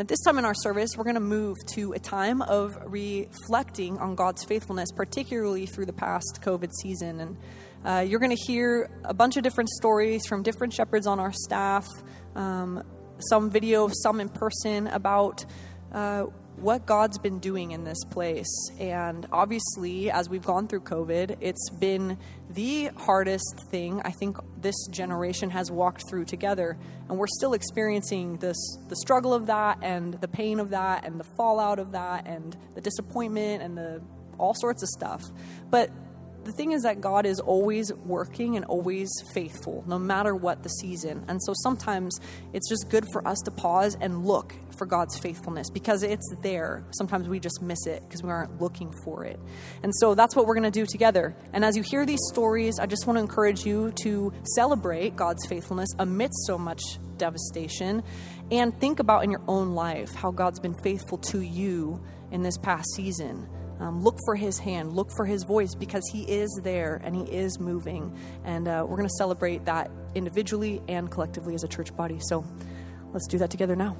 And at this time in our service, we're going to move to a time of reflecting on God's faithfulness, particularly through the past COVID season. And uh, you're going to hear a bunch of different stories from different shepherds on our staff, um, some video, some in person, about uh, what God's been doing in this place. And obviously, as we've gone through COVID, it's been the hardest thing I think this generation has walked through together. And we're still experiencing this the struggle of that and the pain of that and the fallout of that and the disappointment and the all sorts of stuff. But the thing is that God is always working and always faithful, no matter what the season. And so sometimes it's just good for us to pause and look for God's faithfulness because it's there. Sometimes we just miss it because we aren't looking for it. And so that's what we're going to do together. And as you hear these stories, I just want to encourage you to celebrate God's faithfulness amidst so much devastation and think about in your own life how God's been faithful to you in this past season. Um, look for his hand, look for his voice because he is there and he is moving. And uh, we're going to celebrate that individually and collectively as a church body. So let's do that together now.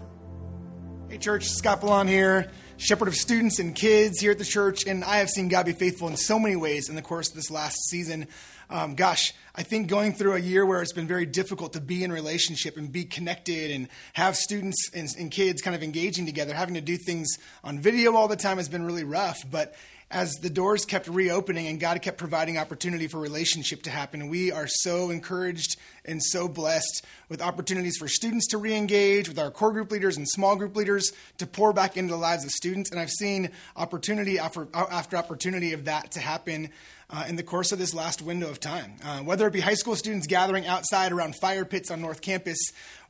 Hey, church, Scott Ballon here, shepherd of students and kids here at the church. And I have seen God be faithful in so many ways in the course of this last season. Um, gosh, I think going through a year where it's been very difficult to be in relationship and be connected and have students and, and kids kind of engaging together, having to do things on video all the time has been really rough. But as the doors kept reopening and God kept providing opportunity for relationship to happen, we are so encouraged and so blessed with opportunities for students to re-engage with our core group leaders and small group leaders to pour back into the lives of students. And I've seen opportunity after, after opportunity of that to happen uh, in the course of this last window of time. Uh, whether it be high school students gathering outside around fire pits on North Campus,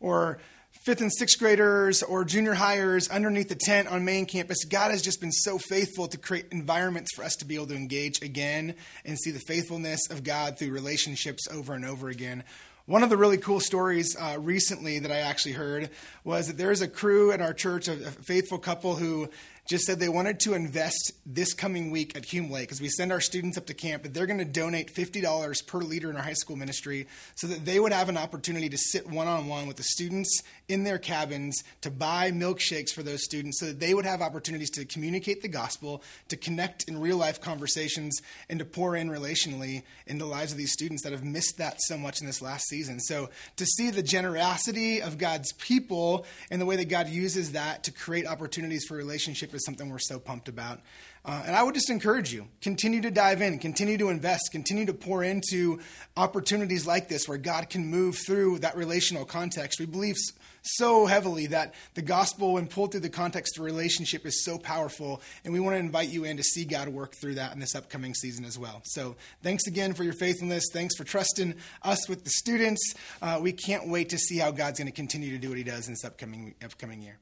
or fifth and sixth graders or junior hires underneath the tent on main campus, God has just been so faithful to create environments for us to be able to engage again and see the faithfulness of God through relationships over and over again. One of the really cool stories uh, recently that I actually heard was that there is a crew at our church, a, a faithful couple who just said they wanted to invest this coming week at Hume Lake as we send our students up to camp that they're going to donate $50 per leader in our high school ministry so that they would have an opportunity to sit one on one with the students in their cabins to buy milkshakes for those students so that they would have opportunities to communicate the gospel, to connect in real life conversations, and to pour in relationally in the lives of these students that have missed that so much in this last season. So to see the generosity of God's people and the way that God uses that to create opportunities for relationship something we're so pumped about. Uh, and I would just encourage you continue to dive in, continue to invest, continue to pour into opportunities like this where God can move through that relational context. We believe so heavily that the gospel, when pulled through the context of relationship, is so powerful. And we want to invite you in to see God work through that in this upcoming season as well. So thanks again for your faithfulness. Thanks for trusting us with the students. Uh, we can't wait to see how God's going to continue to do what he does in this upcoming, upcoming year.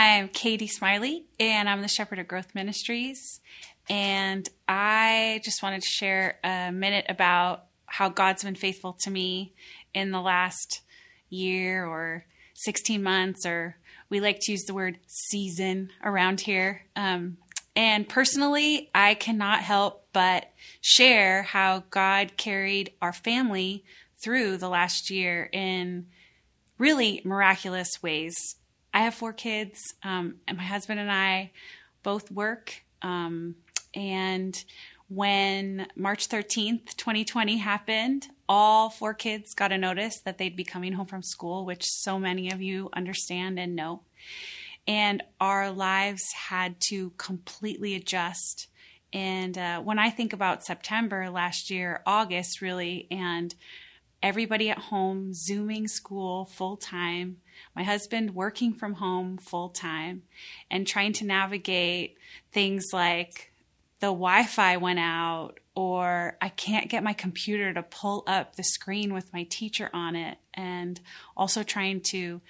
I'm Katie Smiley, and I'm the Shepherd of Growth Ministries. And I just wanted to share a minute about how God's been faithful to me in the last year or 16 months, or we like to use the word season around here. Um, and personally, I cannot help but share how God carried our family through the last year in really miraculous ways. I have four kids, um, and my husband and I both work. Um, and when March 13th, 2020 happened, all four kids got a notice that they'd be coming home from school, which so many of you understand and know. And our lives had to completely adjust. And uh, when I think about September last year, August really, and everybody at home, Zooming school full time, my husband working from home full time, and trying to navigate things like the Wi Fi went out, or I can't get my computer to pull up the screen with my teacher on it, and also trying to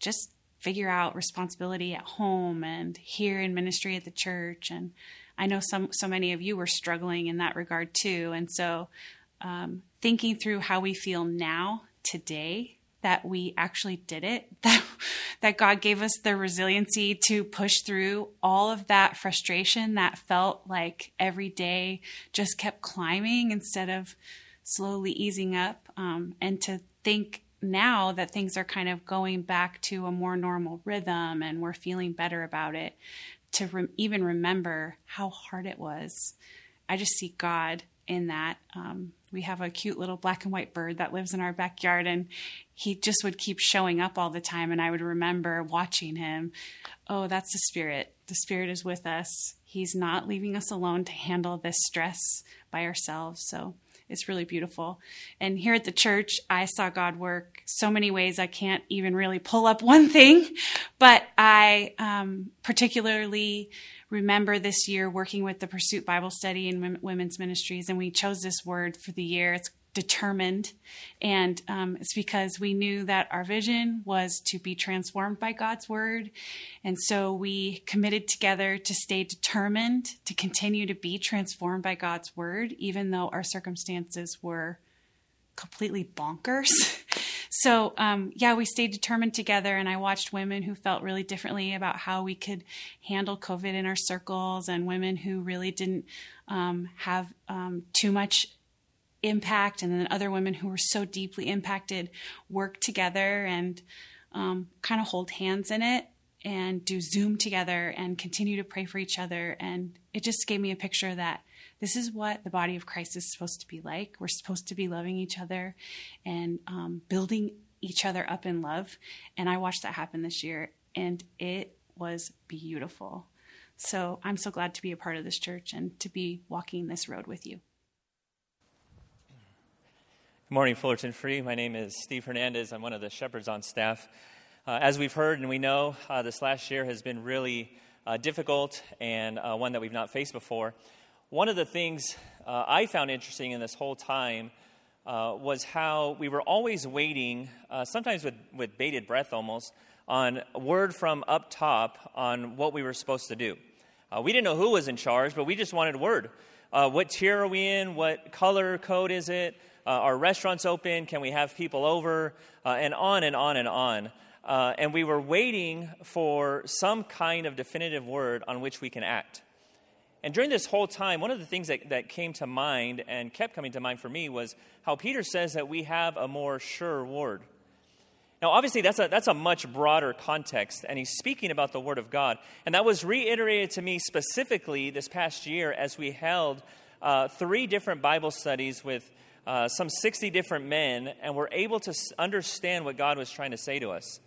just figure out responsibility at home and here in ministry at the church. And I know some so many of you were struggling in that regard too. And so um, thinking through how we feel now today that we actually did it that that God gave us the resiliency to push through all of that frustration that felt like every day just kept climbing instead of slowly easing up um, and to think now that things are kind of going back to a more normal rhythm and we're feeling better about it, to re- even remember how hard it was. I just see God in that. Um, we have a cute little black and white bird that lives in our backyard, and he just would keep showing up all the time. And I would remember watching him. Oh, that's the Spirit. The Spirit is with us. He's not leaving us alone to handle this stress by ourselves. So it's really beautiful. And here at the church, I saw God work so many ways. I can't even really pull up one thing, but I um, particularly remember this year working with the Pursuit Bible Study and Women's Ministries, and we chose this word for the year. It's determined. And um, it's because we knew that our vision was to be transformed by God's word. And so we committed together to stay determined to continue to be transformed by God's word, even though our circumstances were completely bonkers. so, um, yeah, we stayed determined together, and I watched women who felt really differently about how we could handle COVID in our circles, and women who really didn't um, have um, too much impact and then other women who were so deeply impacted work together and um, kind of hold hands in it and do zoom together and continue to pray for each other. And it just gave me a picture that this is what the body of christ is supposed to be like. We're supposed to be loving each other and um, building each other up in love. And i watched that happen this year and it was beautiful. So i'm so glad to be a part of this church and to be walking this road with you Good morning, Fullerton Free. My name is Steve Hernandez. I'm one of the shepherds on staff. Uh, as we've heard and we know, uh, this last year has been really uh, difficult and uh, one that we've not faced before. One of the things uh, I found interesting in this whole time uh, was how we were always waiting, sometimes with, with bated breath almost, on word from up top on what we were supposed to do. we didn't know who was in charge, but we just wanted word. what tier are we in? What color code is it? Uh, are restaurants open? Can we have people over? Uh, and on and on and on. Uh, and we were waiting for some kind of definitive word on which we can act. And during this whole time, one of the things that, that came to mind and kept coming to mind for me was how Peter says that we have a more sure word. Now, obviously, that's a, that's a much broader context, and he's speaking about the Word of God. And that was reiterated to me specifically this past year as we held uh, three different Bible studies with uh, some 60 different men, and were able to understand what God was trying to say to us.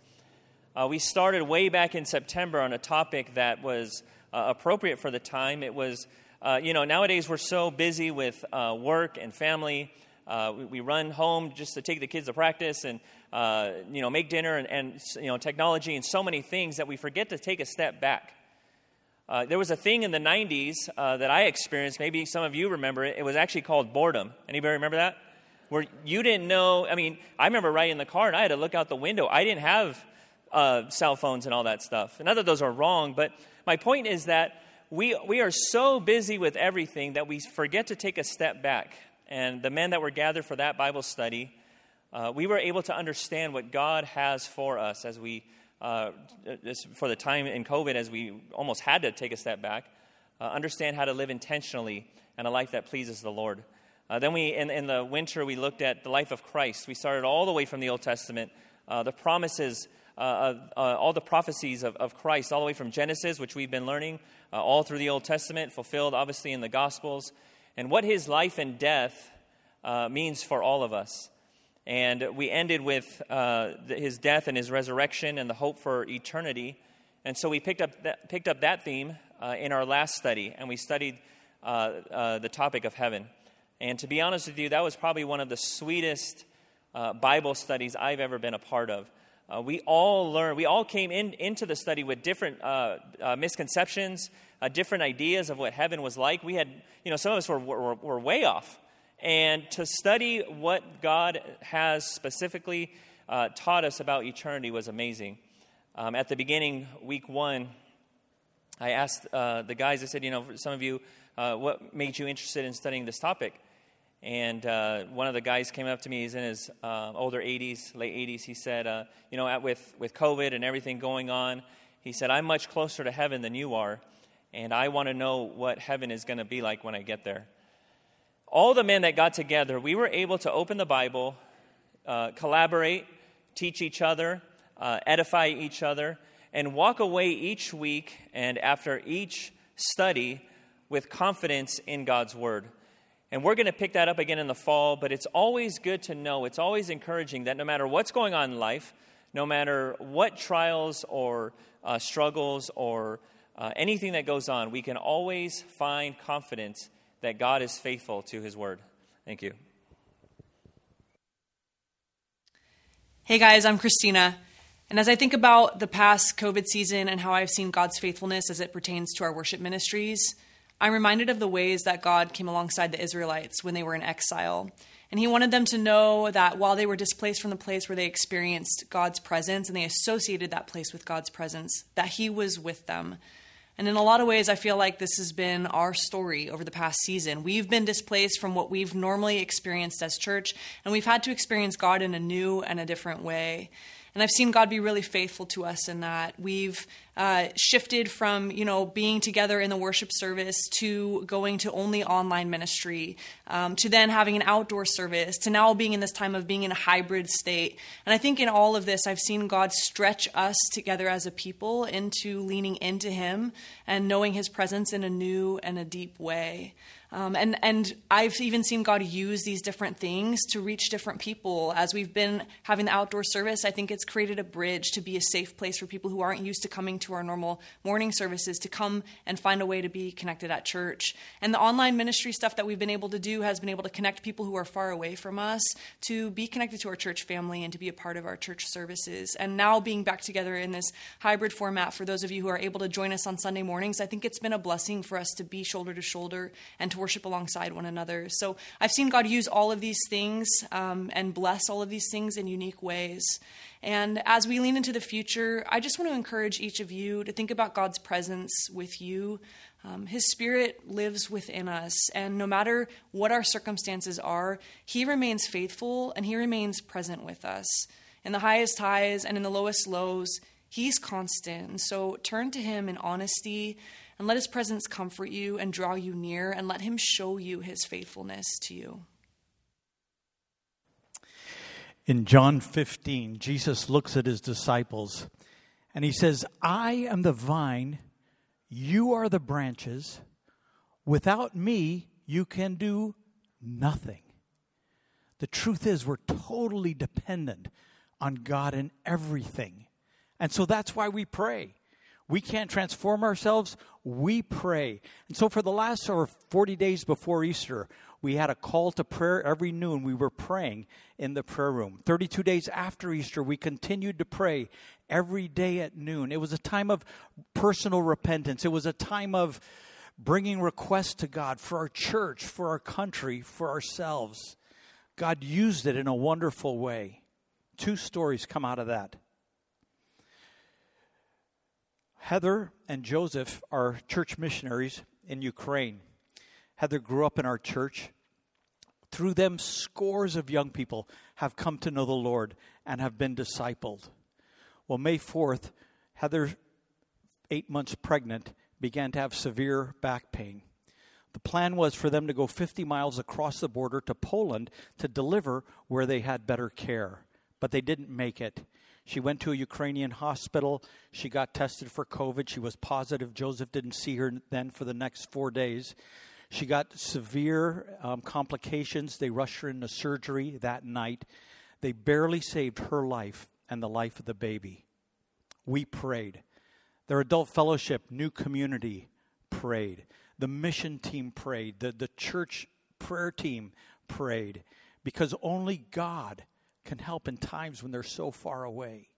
Uh, we started way back in September on a topic that was uh, appropriate for the time. It was, uh, you know, nowadays we're so busy with uh, work and family. Uh, we, we, run home just to take the kids to practice and, you know, make dinner and, and, you know, technology and so many things that we forget to take a step back. Uh, there was a thing in the 90s uh, that I experienced. Maybe some of you remember it. It was actually called boredom. Anybody remember that? Where you didn't know. I mean, I remember riding in the car and I had to look out the window. I didn't have uh, cell phones and all that stuff. Not that those are wrong, but my point is that we, we are so busy with everything that we forget to take a step back. And the men that were gathered for that Bible study, uh, we were able to understand what God has for us as we uh, for the time in COVID, as we almost had to take a step back, uh, understand how to live intentionally and a life that pleases the Lord. Uh, then we, in, in, the winter, we looked at the life of Christ. We started all the way from the Old Testament, uh, the promises, uh, uh, all the prophecies of, of, Christ, all the way from Genesis, which we've been learning, all through the Old Testament, fulfilled obviously in the Gospels, and what his life and death means for all of us. And we ended with uh, his death and his resurrection and the hope for eternity. And so we picked up that, picked up that theme uh, in our last study, and we studied uh, uh the topic of heaven. And to be honest with you, that was probably one of the sweetest uh, Bible studies I've ever been a part of. Uh, we all learned, we all came in, into the study with different misconceptions, different ideas of what heaven was like. We had, you know, some of us were, were, were way off and to study what God has specifically uh, taught us about eternity was amazing. Um, at the beginning, week one, I asked uh, the guys, I said, you know, some of you, uh, what made you interested in studying this topic? And uh, one of the guys came up to me, he's in his uh, older 80s, late 80s. He said, uh, you know, at, with, with COVID and everything going on, he said, I'm much closer to heaven than you are, and I want to know what heaven is going to be like when I get there all the men that got together, we were able to open the Bible, uh, collaborate, teach each other, uh, edify each other, and walk away each week and after each study with confidence in God's Word. And we're going to pick that up again in the fall, but it's always good to know, it's always encouraging that no matter what's going on in life, no matter what trials or uh, struggles or uh, anything that goes on, we can always find confidence that God is faithful to His Word. Thank you. Hey guys, I'm Christina. And as I think about the past COVID season and how I've seen God's faithfulness as it pertains to our worship ministries, I'm reminded of the ways that God came alongside the Israelites when they were in exile. And He wanted them to know that while they were displaced from the place where they experienced God's presence and they associated that place with God's presence, that He was with them. And in a lot of ways, I feel like this has been our story over the past season. We've been displaced from what we've normally experienced as church, and we've had to experience God in a new and a different way. And I've seen God be really faithful to us in that. We've uh, shifted from, you know, being together in the worship service to going to only online ministry, um, to then having an outdoor service, to now being in this time of being in a hybrid state. And I think in all of this, I've seen God stretch us together as a people into leaning into Him and knowing His presence in a new and a deep way. Um, and, and I've even seen God use these different things to reach different people. As we've been having the outdoor service, I think it's created a bridge to be a safe place for people who aren't used to coming to our normal morning services to come and find a way to be connected at church. And the online ministry stuff that we've been able to do has been able to connect people who are far away from us to be connected to our church family and to be a part of our church services. And now being back together in this hybrid format for those of you who are able to join us on Sunday mornings, I think it's been a blessing for us to be shoulder to shoulder and to worship alongside one another. So I've seen God use all of these things um, and bless all of these things in unique ways. And as we lean into the future, I just want to encourage each of you to think about God's presence with you. Um, his spirit lives within us, and no matter what our circumstances are, He remains faithful and He remains present with us. In the highest highs and in the lowest lows, He's constant. So turn to Him in honesty and let his presence comfort you and draw you near, and let him show you his faithfulness to you. In John 15, Jesus looks at his disciples and he says, I am the vine, you are the branches. Without me, you can do nothing. The truth is, we're totally dependent on God in everything. And so that's why we pray. We can't transform ourselves. We pray. And so for the last or 40 days before Easter, we had a call to prayer every noon. We were praying in the prayer room. 32 days after Easter, we continued to pray every day at noon. It was a time of personal repentance. It was a time of bringing requests to God for our church, for our country, for ourselves. God used it in a wonderful way. Two stories come out of that. Heather and Joseph are church missionaries in Ukraine. Heather grew up in our church. Through them, scores of young people have come to know the Lord and have been discipled. Well, May 4th, Heather, eight months pregnant, began to have severe back pain. The plan was for them to go 50 miles across the border to Poland to deliver where they had better care, but they didn't make it. She went to a Ukrainian hospital. She got tested for COVID. She was positive. Joseph didn't see her then for the next four days. She got severe um, complications. They rushed her into surgery that night. They barely saved her life and the life of the baby. We prayed. Their adult fellowship, new community, prayed. The mission team prayed. The, the church prayer team prayed because only God can help in times when they're so far away.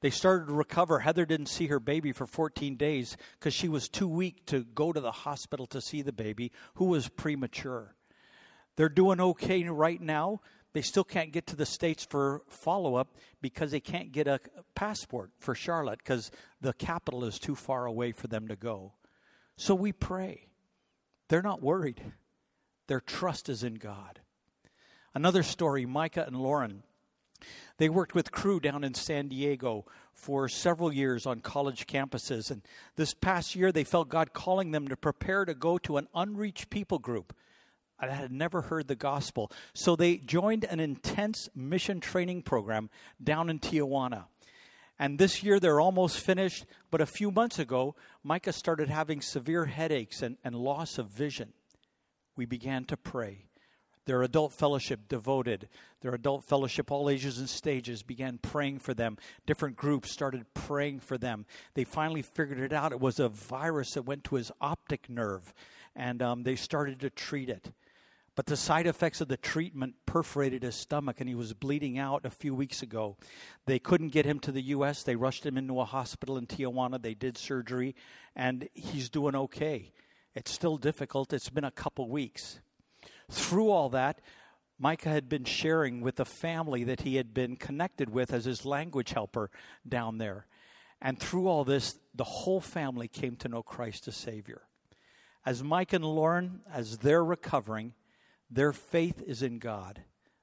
They started to recover. Heather didn't see her baby for 14 days because she was too weak to go to the hospital to see the baby, who was premature. They're doing okay right now. They still can't get to the States for follow up because they can't get a passport for Charlotte because the capital is too far away for them to go. So we pray. They're not worried, their trust is in God. Another story Micah and Lauren. They worked with Cru down in San Diego for several years on college campuses. And this past year, they felt God calling them to prepare to go to an unreached people group. that had never heard the gospel. So they joined an intense mission training program down in Tijuana. And this year they're almost finished, but a few months ago, Micah started having severe headaches and, and loss of vision. We began to pray. Their adult fellowship devoted, their adult fellowship, all ages and stages, began praying for them. Different groups started praying for them. They finally figured it out. It was a virus that went to his optic nerve, and um, they started to treat it. But the side effects of the treatment perforated his stomach, and he was bleeding out a few weeks ago. They couldn't get him to the U.S., they rushed him into a hospital in Tijuana. They did surgery, and he's doing okay. It's still difficult, it's been a couple weeks. Through all that, Micah had been sharing with the family that he had been connected with as his language helper down there. And through all this, the whole family came to know Christ as Savior. As Mike and Lauren, as they're recovering, their faith is in God.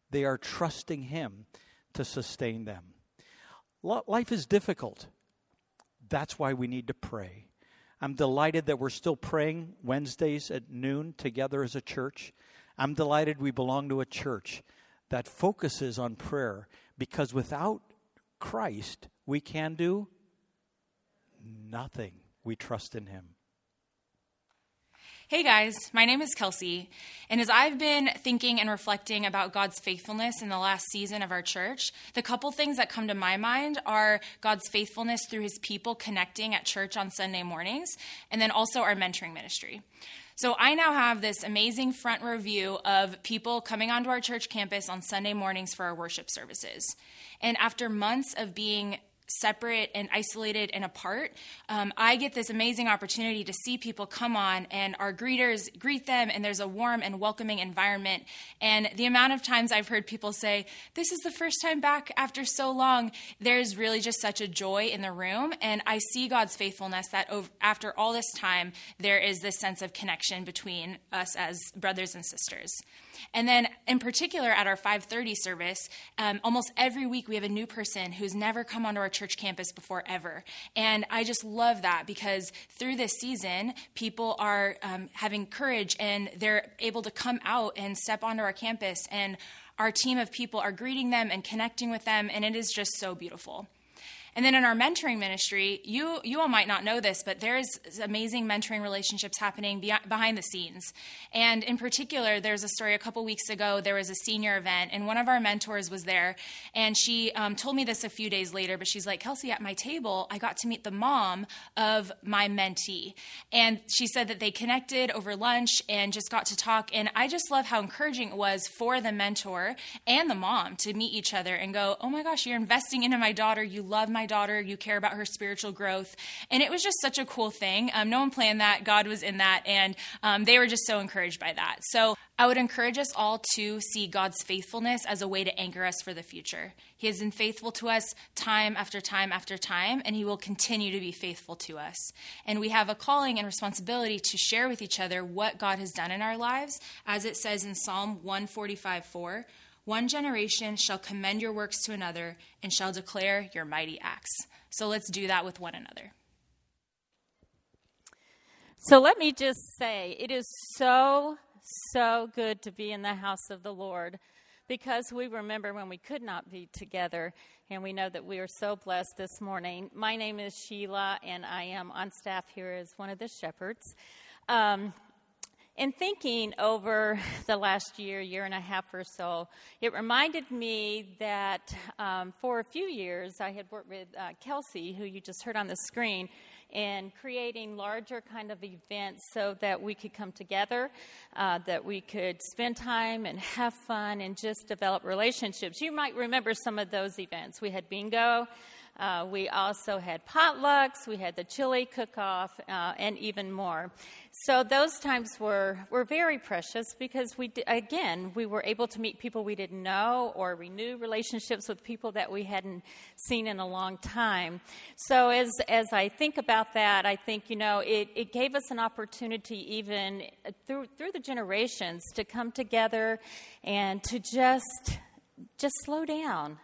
They are trusting Him to sustain them. Life is difficult. That's why we need to pray. I'm delighted that we're still praying Wednesdays at noon together as a church. I'm delighted we belong to a church that focuses on prayer because without Christ, we can do nothing. We trust in Him. Hey guys, my name is Kelsey, and as I've been thinking and reflecting about God's faithfulness in the last season of our church, the couple things that come to my mind are God's faithfulness through his people connecting at church on Sunday mornings, and then also our mentoring ministry. So I now have this amazing front row view of people coming onto our church campus on Sunday mornings for our worship services. And after months of being separate and isolated and apart, um, I get this amazing opportunity to see people come on and our greeters greet them, and there's a warm and welcoming environment. And the amount of times I've heard people say, This is the first time back after so long, there's really just such a joy in the room. And I see God's faithfulness that over, after all this time, there is this sense of connection between us as brothers and sisters. And then, in particular, at our 5:30 service, um, almost every week we have a new person who's never come onto our church campus before ever. And I just love that because through this season, people are um, having courage and they're able to come out and step onto our campus and our team of people are greeting them and connecting with them, and it is just so beautiful. And then in our mentoring ministry, you you all might not know this, but there's amazing mentoring relationships happening behind the scenes. And in particular, there's a story a couple weeks ago. There was a senior event, and one of our mentors was there, and she um, told me this a few days later. But she's like, Kelsey, at my table, I got to meet the mom of my mentee, and she said that they connected over lunch and just got to talk. And I just love how encouraging it was for the mentor and the mom to meet each other and go, Oh my gosh, you're investing into my daughter. You love my daughter, you care about her spiritual growth. And it was just such a cool thing. Um, no one planned that, God was in that, and um, they were just so encouraged by that. So I would encourage us all to see God's faithfulness as a way to anchor us for the future. He has been faithful to us time after time after time, and He will continue to be faithful to us. And we have a calling and responsibility to share with each other what God has done in our lives, as it says in Psalm 145 4. One generation shall commend your works to another and shall declare your mighty acts. So let's do that with one another. So let me just say, it is so, so good to be in the house of the Lord because we remember when we could not be together, and we know that we are so blessed this morning. My name is Sheila, and I am on staff here as one of the shepherds. Um, in thinking over the last year, year and a half or so, it reminded me that um, for a few years I had worked with uh, Kelsey, who you just heard on the screen, in creating larger kind of events so that we could come together, uh, that we could spend time and have fun and just develop relationships. You might remember some of those events. We had bingo. Uh, we also had potlucks, we had the chili cook off, uh, and even more. So those times were, were very precious because we, again, we were able to meet people we didn't know or renew relationships with people that we hadn't seen in a long time. So as, as I think about that, I think, you know, it, it gave us an opportunity even through, through the generations to come together and to just, just slow down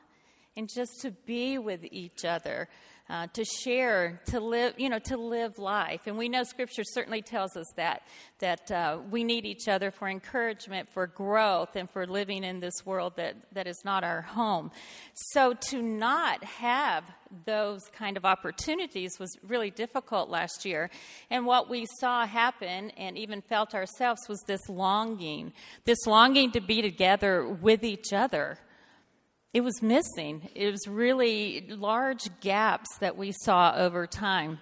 and just to be with each other uh, to share, to live, you know, to live life. And we know Scripture certainly tells us that that uh, we need each other for encouragement, for growth, and for living in this world that that is not our home. So to not have those kind of opportunities was really difficult last year. And what we saw happen and even felt ourselves was this longing, this longing to be together with each other it was missing. It was really large gaps that we saw over time.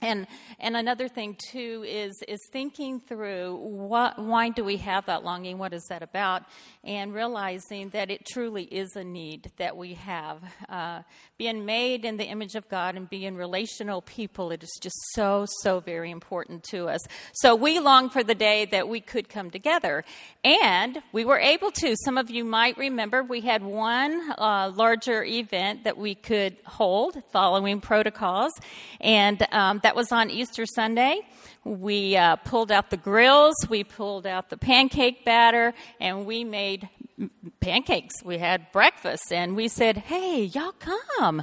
And and another thing too is is thinking through what why do we have that longing? What is that about? And realizing that it truly is a need that we have. Uh, being made in the image of God and being relational people, it is just so so very important to us. So we long for the day that we could come together, and we were able to. Some of you might remember we had one uh, larger event that we could hold following protocols, and um, that was on Easter Sunday. We uh, pulled out the grills, we pulled out the pancake batter, and we made pancakes. We had breakfast, and we said, Hey, y'all come.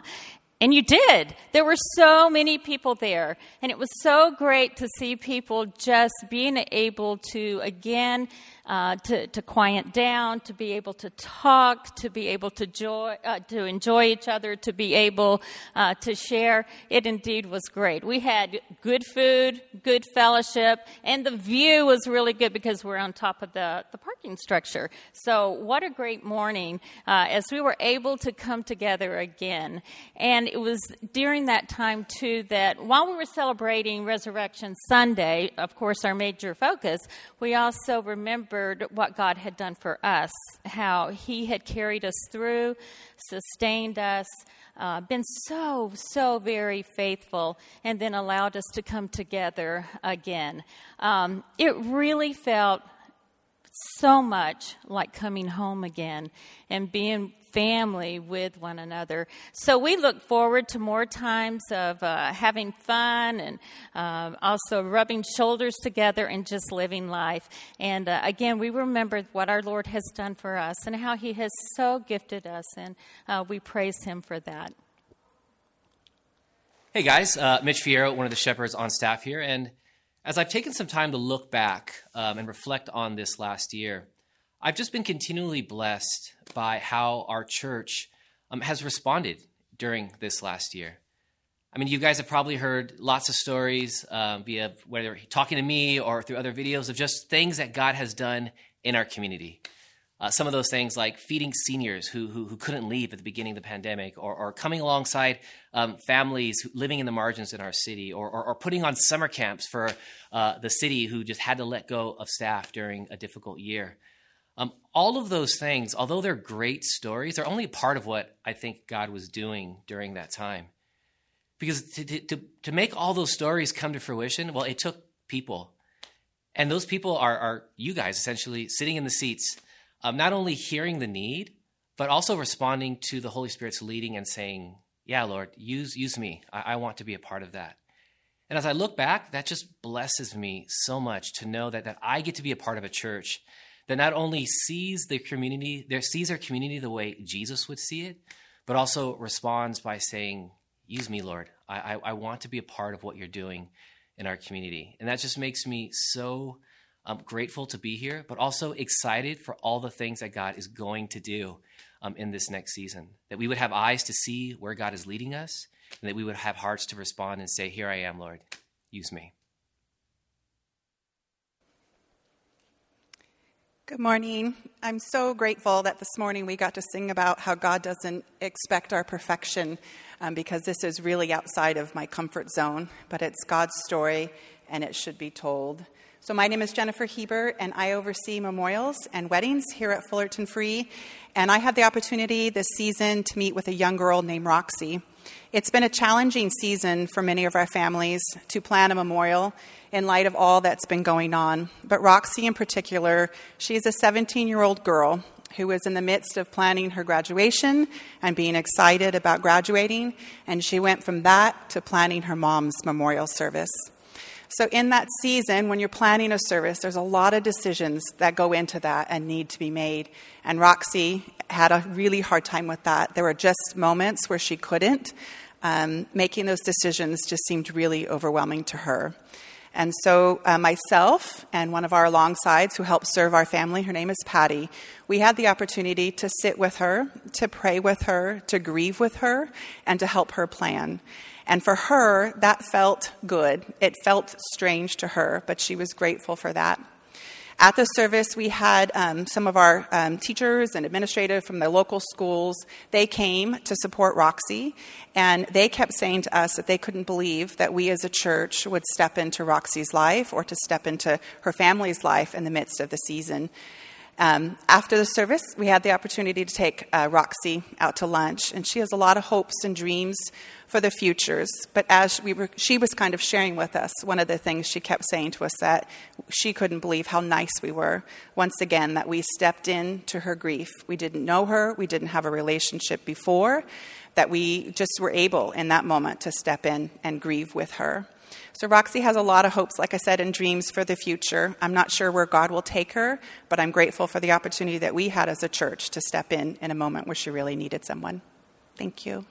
And you did. There were so many people there. And it was so great to see people just being able to, again, uh, to, to quiet down, to be able to talk, to be able to, joy, uh, to enjoy each other, to be able uh, to share. It indeed was great. We had good food, good fellowship, and the view was really good because we're on top of the, the parking structure. So, what a great morning uh, as we were able to come together again. And it was during that time, too, that while we were celebrating Resurrection Sunday, of course, our major focus, we also remember remembered what God had done for us, how He had carried us through, sustained us, uh, been so, so very faithful, and then allowed us to come together again. Um, it really felt so much like coming home again and being family with one another. So we look forward to more times of uh, having fun and uh, also rubbing shoulders together and just living life. And uh, again, we remember what our Lord has done for us and how He has so gifted us, and uh, we praise Him for that. Hey guys, uh, Mitch Fierro, one of the shepherds on staff here, and as I've taken some time to look back um, and reflect on this last year, I've just been continually blessed by how our church um, has responded during this last year. I mean, you guys have probably heard lots of stories um, via whether talking to me or through other videos of just things that God has done in our community. Uh, some of those things like feeding seniors who, who, who, couldn't leave at the beginning of the pandemic, or, or coming alongside um, families living in the margins in our city, or, or, or putting on summer camps for uh, the city who just had to let go of staff during a difficult year. Um, all of those things, although they're great stories, are only part of what I think God was doing during that time. Because to, to, to make all those stories come to fruition, well, it took people. And those people are, are you guys essentially sitting in the seats, um, not only hearing the need, but also responding to the Holy Spirit's leading and saying, Yeah, Lord, use, use me. I, I want to be a part of that. And as I look back, that just blesses me so much to know that, that I get to be a part of a church that not only sees the community, sees our community the way Jesus would see it, but also responds by saying, "Use me, Lord. I, I, I want to be a part of what you're doing in our community." And that just makes me so um, grateful to be here, but also excited for all the things that God is going to do um, in this next season. That we would have eyes to see where God is leading us, and that we would have hearts to respond and say, "Here I am, Lord. Use me." Good morning. I'm so grateful that this morning we got to sing about how God doesn't expect our perfection um, because this is really outside of my comfort zone, but it's God's story and it should be told. So, my name is Jennifer Heber, and I oversee memorials and weddings here at Fullerton Free. And I had the opportunity this season to meet with a young girl named Roxy. It's been a challenging season for many of our families to plan a memorial in light of all that's been going on. But Roxy, in particular, she's a 17 year old girl who was in the midst of planning her graduation and being excited about graduating, and she went from that to planning her mom's memorial service. So, in that season, when you're planning a service, there's a lot of decisions that go into that and need to be made. And Roxy had a really hard time with that. There were just moments where she couldn't. Um, making those decisions just seemed really overwhelming to her. And so, uh, myself and one of our alongsides who helps serve our family, her name is Patty, we had the opportunity to sit with her, to pray with her, to grieve with her, and to help her plan. And for her, that felt good. It felt strange to her, but she was grateful for that. At the service, we had um, some of our um, teachers and administrators from the local schools. They came to support Roxy, and they kept saying to us that they couldn't believe that we as a church would step into Roxy's life or to step into her family's life in the midst of the season. Um, after the service, we had the opportunity to take uh, Roxy out to lunch, and she has a lot of hopes and dreams for the futures. But as we were, she was kind of sharing with us, one of the things she kept saying to us that she couldn't believe how nice we were. Once again, that we stepped in to her grief. We didn't know her, we didn't have a relationship before, that we just were able in that moment to step in and grieve with her. So Roxy has a lot of hopes, like I said, and dreams for the future. I'm not sure where God will take her, but I'm grateful for the opportunity that we had as a church to step in in a moment where she really needed someone. Thank you.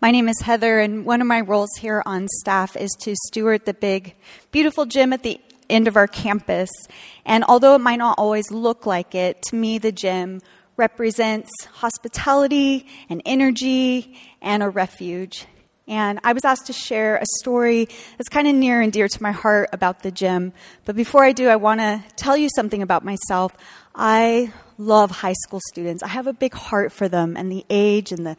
My name is Heather, and one of my roles here on staff is to steward the big, beautiful gym at the end of our campus. And although it might not always look like it, to me, the gym represents hospitality and energy and a refuge. And I was asked to share a story that's kind of near and dear to my heart about the gym. But before I do, I want to tell you something about myself. I love high school students. I have a big heart for them and the age and the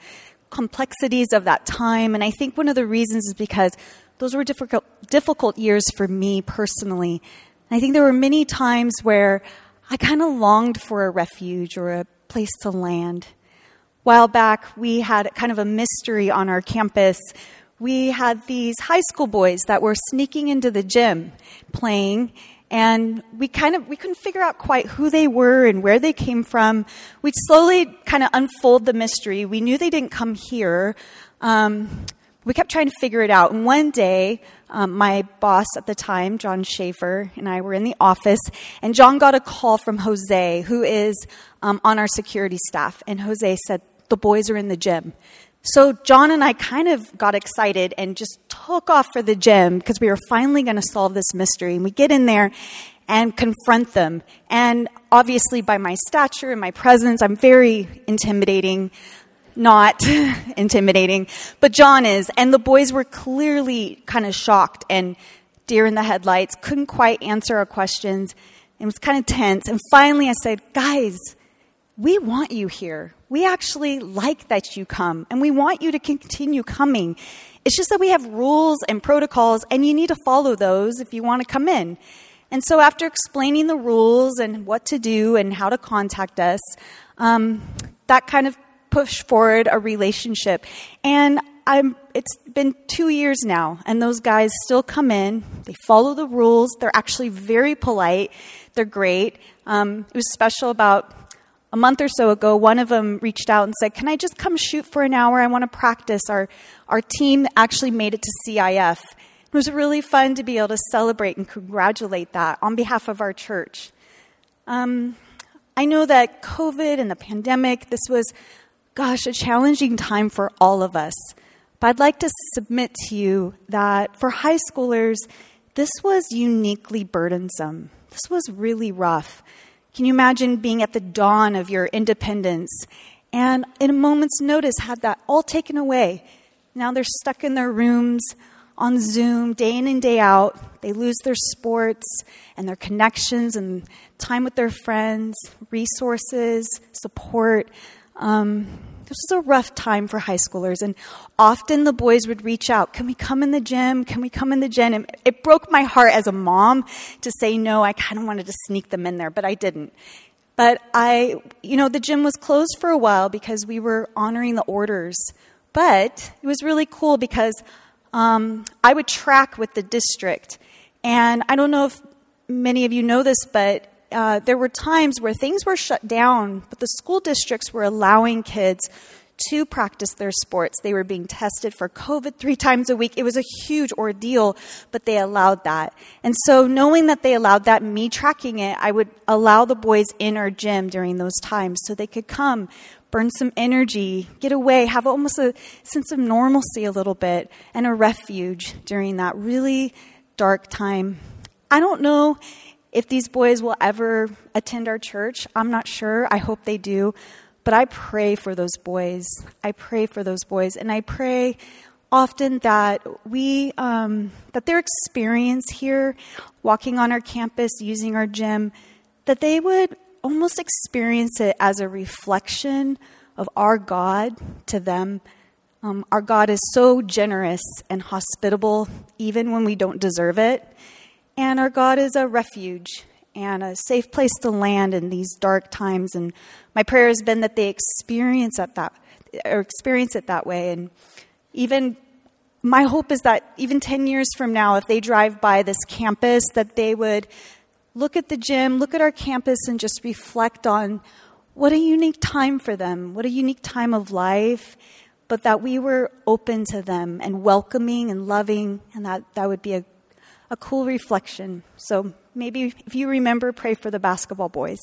complexities of that time. And I think one of the reasons is because those were difficult, difficult years for me personally. And I think there were many times where I kind of longed for a refuge or a place to land. While back, we had kind of a mystery on our campus. We had these high school boys that were sneaking into the gym playing, and we kind of we couldn't figure out quite who they were and where they came from. We'd slowly kind of unfold the mystery. We knew they didn't come here. Um, we kept trying to figure it out. And one day, um, my boss at the time, John Schaefer, and I were in the office, and John got a call from Jose, who is um, on our security staff. And Jose said, The boys are in the gym. So John and I kind of got excited and just took off for the gym because we were finally going to solve this mystery. And we get in there and confront them. And obviously, by my stature and my presence, I'm very intimidating not intimidating, but John is. And the boys were clearly kind of shocked and deer in the headlights, couldn't quite answer our questions. It was kind of tense. And finally, I said, Guys, we want you here. We actually like that you come, and we want you to continue coming. It's just that we have rules and protocols, and you need to follow those if you want to come in. And so, after explaining the rules and what to do and how to contact us, um, that kind of push forward a relationship. And I'm, it's been two years now, and those guys still come in. They follow the rules. They're actually very polite. They're great. Um, it was special about a month or so ago. One of them reached out and said, Can I just come shoot for an hour? I want to practice. Our, our team actually made it to CIF. It was really fun to be able to celebrate and congratulate that on behalf of our church. Um, I know that COVID and the pandemic, this was gosh, a challenging time for all of us. But I'd like to submit to you that for high schoolers, this was uniquely burdensome. This was really rough. Can you imagine being at the dawn of your independence and in a moment's notice had that all taken away? Now they're stuck in their rooms on Zoom day in and day out. They lose their sports and their connections and time with their friends, resources, support. Um, this was a rough time for high schoolers, and often the boys would reach out, Can we come in the gym? Can we come in the gym? And it broke my heart as a mom to say no. I kind of wanted to sneak them in there, but I didn't. But I, you know, the gym was closed for a while because we were honoring the orders. But it was really cool because um, I would track with the district. And I don't know if many of you know this, but uh, there were times where things were shut down, but the school districts were allowing kids to practice their sports. They were being tested for COVID three times a week. It was a huge ordeal, but they allowed that. And so, knowing that they allowed that, me tracking it, I would allow the boys in our gym during those times so they could come, burn some energy, get away, have almost a sense of normalcy a little bit, and a refuge during that really dark time. I don't know if these boys will ever attend our church. I'm not sure. I hope they do. But I pray for those boys. I pray for those boys. And I pray often that we, um, that their experience here, walking on our campus, using our gym, that they would almost experience it as a reflection of our God to them. Um, our God is so generous and hospitable, even when we don't deserve it. And our God is a refuge and a safe place to land in these dark times. And my prayer has been that they experience that or experience it that way. And even my hope is that even 10 years from now, if they drive by this campus, that they would look at the gym, look at our campus, and just reflect on what a unique time for them, what a unique time of life, but that we were open to them and welcoming and loving, and that that would be a, a cool reflection. So maybe if you remember, pray for the basketball boys.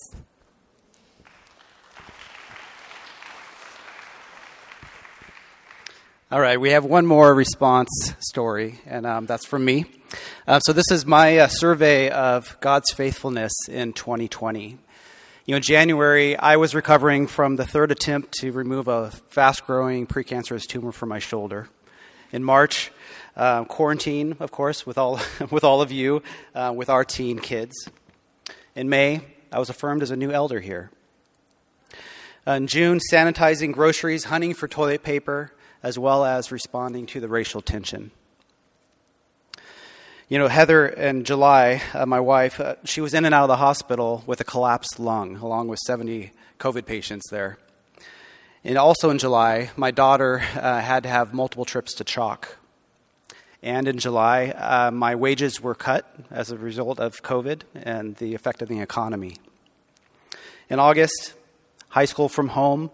All right, we have one more response story, and um, that's from me. Uh, so, this is my uh, survey of God's faithfulness in 2020. You know, in January, I was recovering from the third attempt to remove a fast growing precancerous tumor from my shoulder. In March, uh, quarantine, of course, with all, with all of you, uh, with our teen kids. In May, I was affirmed as a new elder here. In June, sanitizing groceries, hunting for toilet paper, as well as responding to the racial tension. You know, Heather in July, uh, my wife, uh, she was in and out of the hospital with a collapsed lung, along with 70 COVID patients there. And also in July, my daughter uh, had to have multiple trips to CHOC. And in July, uh, my wages were cut as a result of COVID and the effect of the economy. In August, high school from home,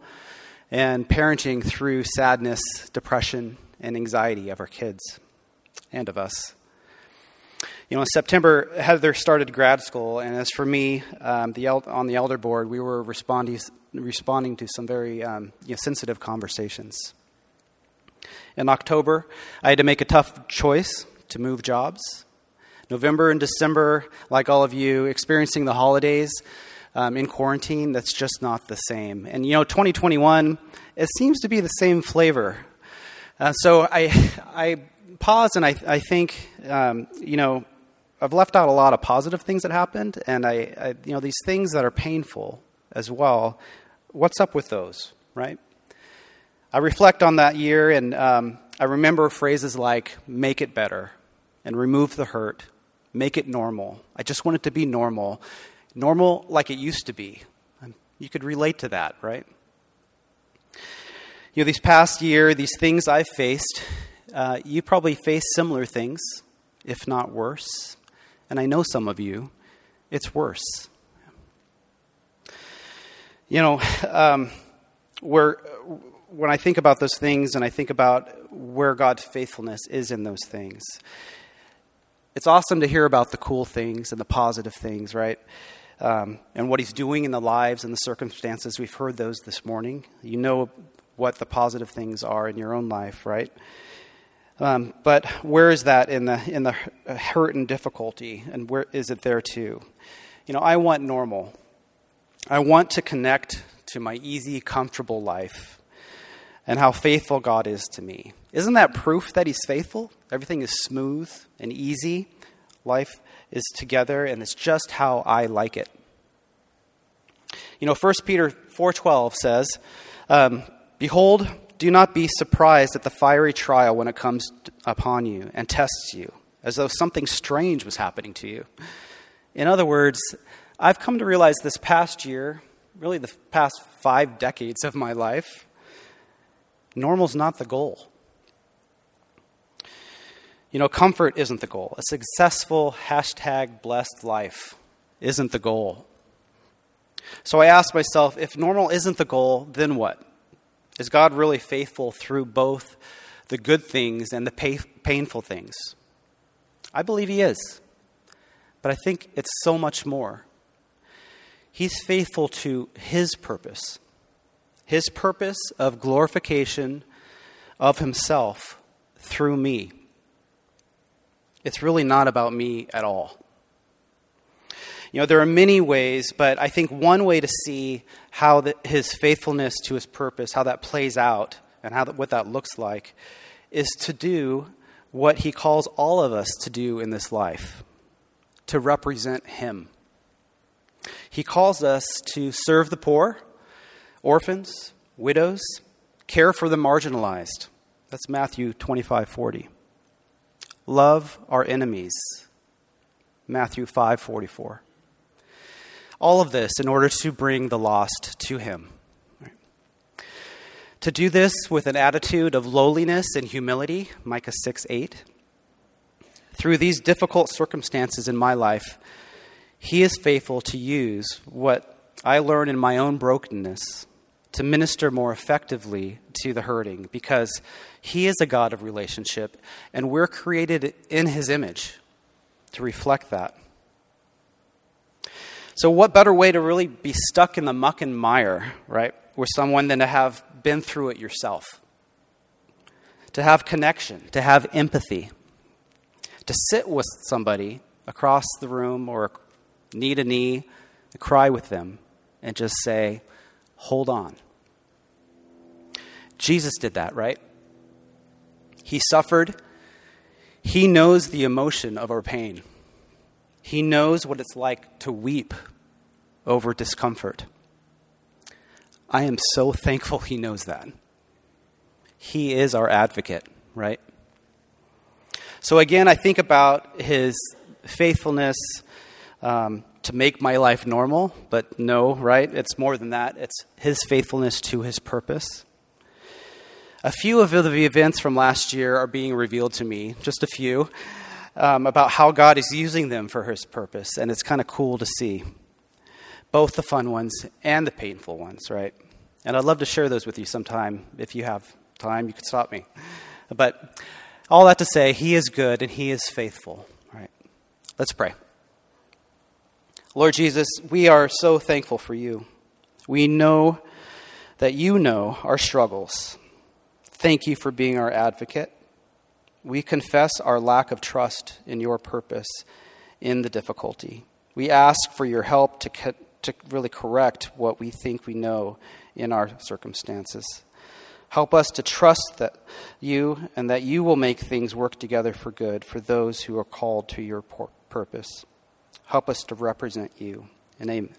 and parenting through sadness, depression, and anxiety of our kids and of us. You know, in September, Heather started grad school, and as for me, um, the el- on the elder board, we were responding, responding to some very um, you know, sensitive conversations. In October, I had to make a tough choice to move jobs. November and December, like all of you, experiencing the holidays um, in quarantine, that's just not the same. And you know, 2021, it seems to be the same flavor. Uh, so I, I pause and I, I think, um, you know, I've left out a lot of positive things that happened, and I, I, you know, these things that are painful as well. What's up with those, right? I reflect on that year, and um, I remember phrases like "make it better" and "remove the hurt," "make it normal." I just want it to be normal, normal like it used to be. You could relate to that, right? You know, these past year, these things I've faced, uh, you probably face similar things, if not worse. And I know some of you, it's worse. You know, um, where, when I think about those things and I think about where God's faithfulness is in those things, it's awesome to hear about the cool things and the positive things, right? Um, and what He's doing in the lives and the circumstances. We've heard those this morning. You know what the positive things are in your own life, right? Um, but where is that in the in the hurt and difficulty, and where is it there too? You know, I want normal. I want to connect to my easy, comfortable life, and how faithful God is to me. Isn't that proof that He's faithful? Everything is smooth and easy. Life is together, and it's just how I like it. You know, 1 Peter 4:12 says. Um, Behold, do not be surprised at the fiery trial when it comes upon you and tests you, as though something strange was happening to you. In other words, I've come to realize this past year, really the past five decades of my life, normal's not the goal. You know, comfort isn't the goal. A successful hashtag blessed life isn't the goal. So I asked myself if normal isn't the goal, then what? Is God really faithful through both the good things and the pay- painful things? I believe He is. But I think it's so much more. He's faithful to His purpose, His purpose of glorification of Himself through me. It's really not about me at all. You know, there are many ways, but I think one way to see how the, his faithfulness to his purpose, how that plays out, and how what that looks like, is to do what he calls all of us to do in this life to represent him. He calls us to serve the poor, orphans, widows, care for the marginalized. That's Matthew 25 40. Love our enemies. Matthew 5 44. All of this in order to bring the lost to him. To do this with an attitude of lowliness and humility, Micah 6 8. Through these difficult circumstances in my life, he is faithful to use what I learn in my own brokenness to minister more effectively to the hurting because he is a God of relationship and we're created in his image to reflect that. So, what better way to really be stuck in the muck and mire, right, with someone than to have been through it yourself? To have connection, to have empathy, to sit with somebody across the room or knee to knee, cry with them, and just say, hold on. Jesus did that, right? He suffered. He knows the emotion of our pain. He knows what it's like to weep over discomfort. I am so thankful he knows that. He is our advocate, right? So, again, I think about his faithfulness um, to make my life normal, but no, right? It's more than that. It's his faithfulness to his purpose. A few of the events from last year are being revealed to me, just a few um, about how God is using them for His purpose, and it's kind of cool to see both the fun ones and the painful ones, right? And I'd love to share those with you sometime. If you have time, you could stop me. But all that to say, He is good and He is faithful, right? Let's pray. Lord Jesus, we are so thankful for you. We know that you know our struggles. Thank you for being our advocate. We confess our lack of trust in your purpose in the difficulty. We ask for your help to, co- to really correct what we think we know in our circumstances. Help us to trust that you and that you will make things work together for good for those who are called to your purpose. Help us to represent you. And amen.